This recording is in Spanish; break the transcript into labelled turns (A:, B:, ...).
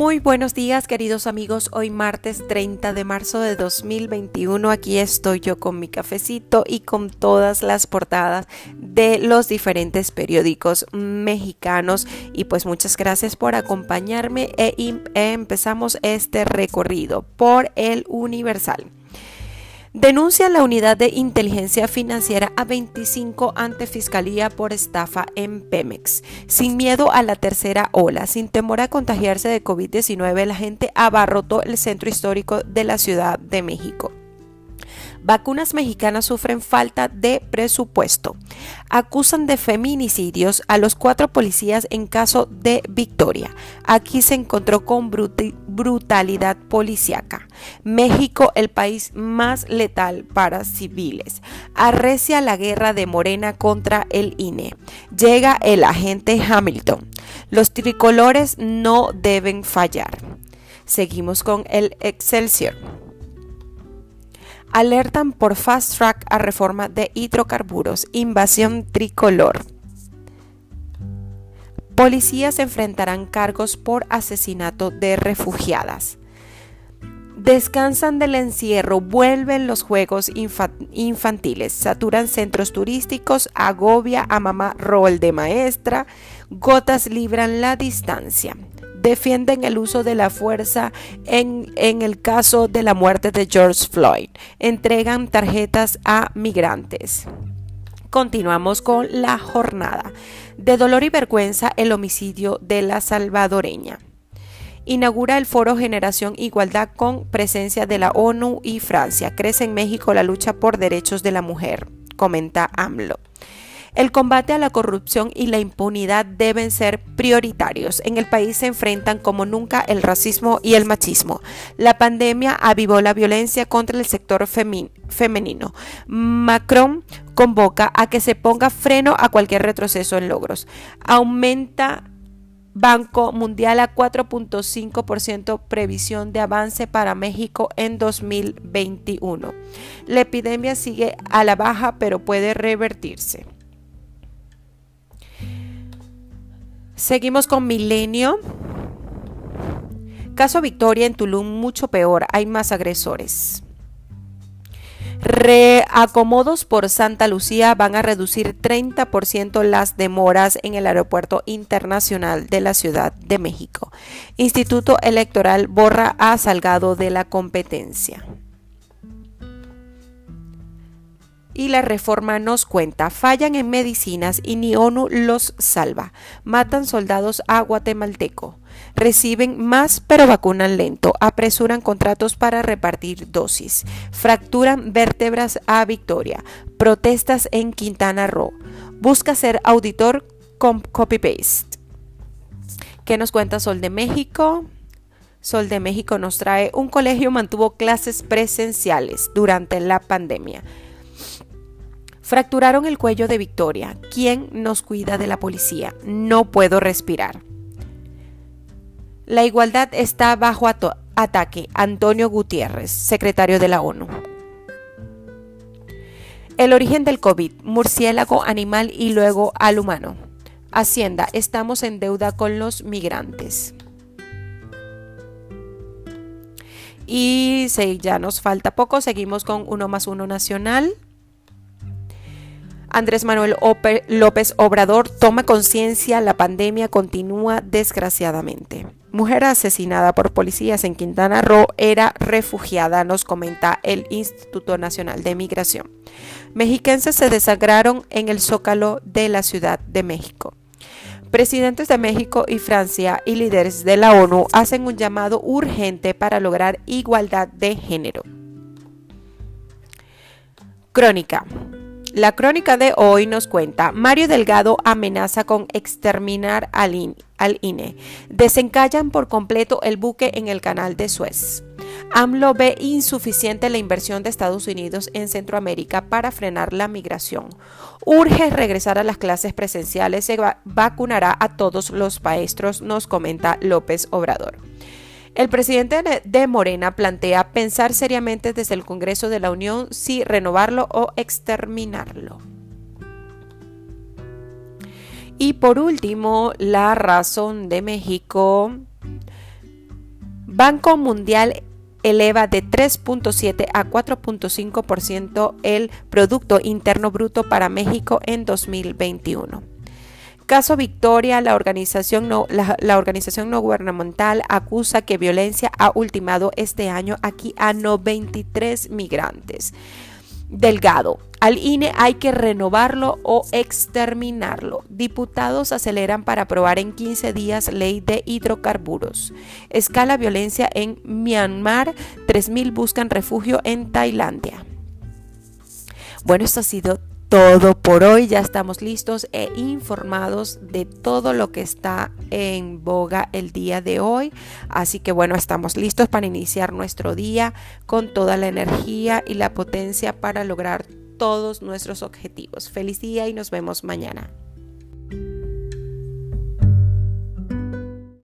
A: Muy buenos días queridos amigos, hoy martes 30 de marzo de 2021 aquí estoy yo con mi cafecito y con todas las portadas de los diferentes periódicos mexicanos. Y pues muchas gracias por acompañarme e, empezamos este recorrido por el Universal. Denuncia la unidad de inteligencia financiera a 25 ante fiscalía por estafa en Pemex. Sin miedo a la tercera ola, sin temor a contagiarse de COVID-19, la gente abarrotó el centro histórico de la Ciudad de México. Vacunas mexicanas sufren falta de presupuesto. Acusan de feminicidios a los cuatro policías en caso de Victoria. Aquí se encontró con brutalidad policiaca. México, el país más letal para civiles. Arrecia la guerra de Morena contra el INE. Llega el agente Hamilton. Los tricolores no deben fallar. Seguimos con el Excelsior alertan por fast track a reforma de hidrocarburos, invasión tricolor. Policías enfrentarán cargos por asesinato de refugiadas. Descansan del encierro, vuelven los juegos infantiles, saturan centros turísticos, agobia a mamá rol de maestra, gotas libran la distancia defienden el uso de la fuerza en, el caso de la muerte de George Floyd. Entregan tarjetas a migrantes. Continuamos con la jornada. De dolor y vergüenza, el homicidio de la salvadoreña. Inaugura el foro Generación Igualdad con presencia de la ONU y Francia. Crece en México la lucha por derechos de la mujer, comenta AMLO. El combate a la corrupción y la impunidad deben ser prioritarios. En el país se enfrentan como nunca el racismo y el machismo. La pandemia avivó la violencia contra el sector femenino. Macron convoca a que se ponga freno a cualquier retroceso en logros. Aumenta Banco Mundial a 4.5% previsión de avance para México en 2021. La epidemia sigue a la baja pero puede revertirse. Seguimos con Milenio. Caso Victoria en Tulum, mucho peor, hay más agresores. Reacomodos por Santa Lucía van a reducir 30% las demoras en el Aeropuerto Internacional de la Ciudad de México. Instituto Electoral borra a Salgado de la competencia. Y la reforma nos cuenta, fallan en medicinas y ni ONU los salva. Matan soldados a guatemalteco. Reciben más pero vacunan lento. Apresuran contratos para repartir dosis. Fracturan vértebras a Victoria. Protestas en Quintana Roo. Busca ser auditor con copy-paste. ¿Qué nos cuenta Sol de México? Sol de México nos trae un colegio mantuvo clases presenciales durante la pandemia. Fracturaron el cuello de Victoria. ¿Quién nos cuida de la policía? No puedo respirar. La igualdad está bajo ataque. Antonio Gutiérrez, secretario de la ONU. El origen del COVID, murciélago, animal y luego al humano. Hacienda, estamos en deuda con los migrantes. Y ya nos falta poco, seguimos con uno más uno nacional. Andrés Manuel López Obrador toma conciencia, la pandemia continúa desgraciadamente. Mujer asesinada por policías en Quintana Roo era refugiada, nos comenta el Instituto Nacional de Migración. Mexiquenses se desangraron en el zócalo de la Ciudad de México. Presidentes de México y Francia y líderes de la ONU hacen un llamado urgente para lograr igualdad de género. Crónica. La crónica de hoy nos cuenta, Mario Delgado amenaza con exterminar al, INE. Desencallan por completo el buque en el canal de Suez. AMLO ve insuficiente la inversión de Estados Unidos en Centroamérica para frenar la migración. Urge regresar a las clases presenciales, se vacunará a todos los maestros, nos comenta López Obrador. El presidente de Morena plantea pensar seriamente desde el Congreso de la Unión si renovarlo o exterminarlo. Y por último, la razón de México Banco Mundial eleva de 3.7 a 4.5% el Producto Interno Bruto para México en 2021. Caso Victoria, la organización, no, la, organización no gubernamental acusa que violencia ha ultimado este año aquí a 93 migrantes. Delgado, al INE hay que renovarlo o exterminarlo. Diputados aceleran para aprobar en 15 días ley de hidrocarburos. Escala violencia en Myanmar. 3.000 buscan refugio en Tailandia. Bueno, esto ha sido todo por hoy. Ya estamos listos e informados de todo lo que está en boga el día de hoy. Así que bueno, estamos listos para iniciar nuestro día con toda la energía y la potencia para lograr todos nuestros objetivos. Feliz día y nos vemos mañana.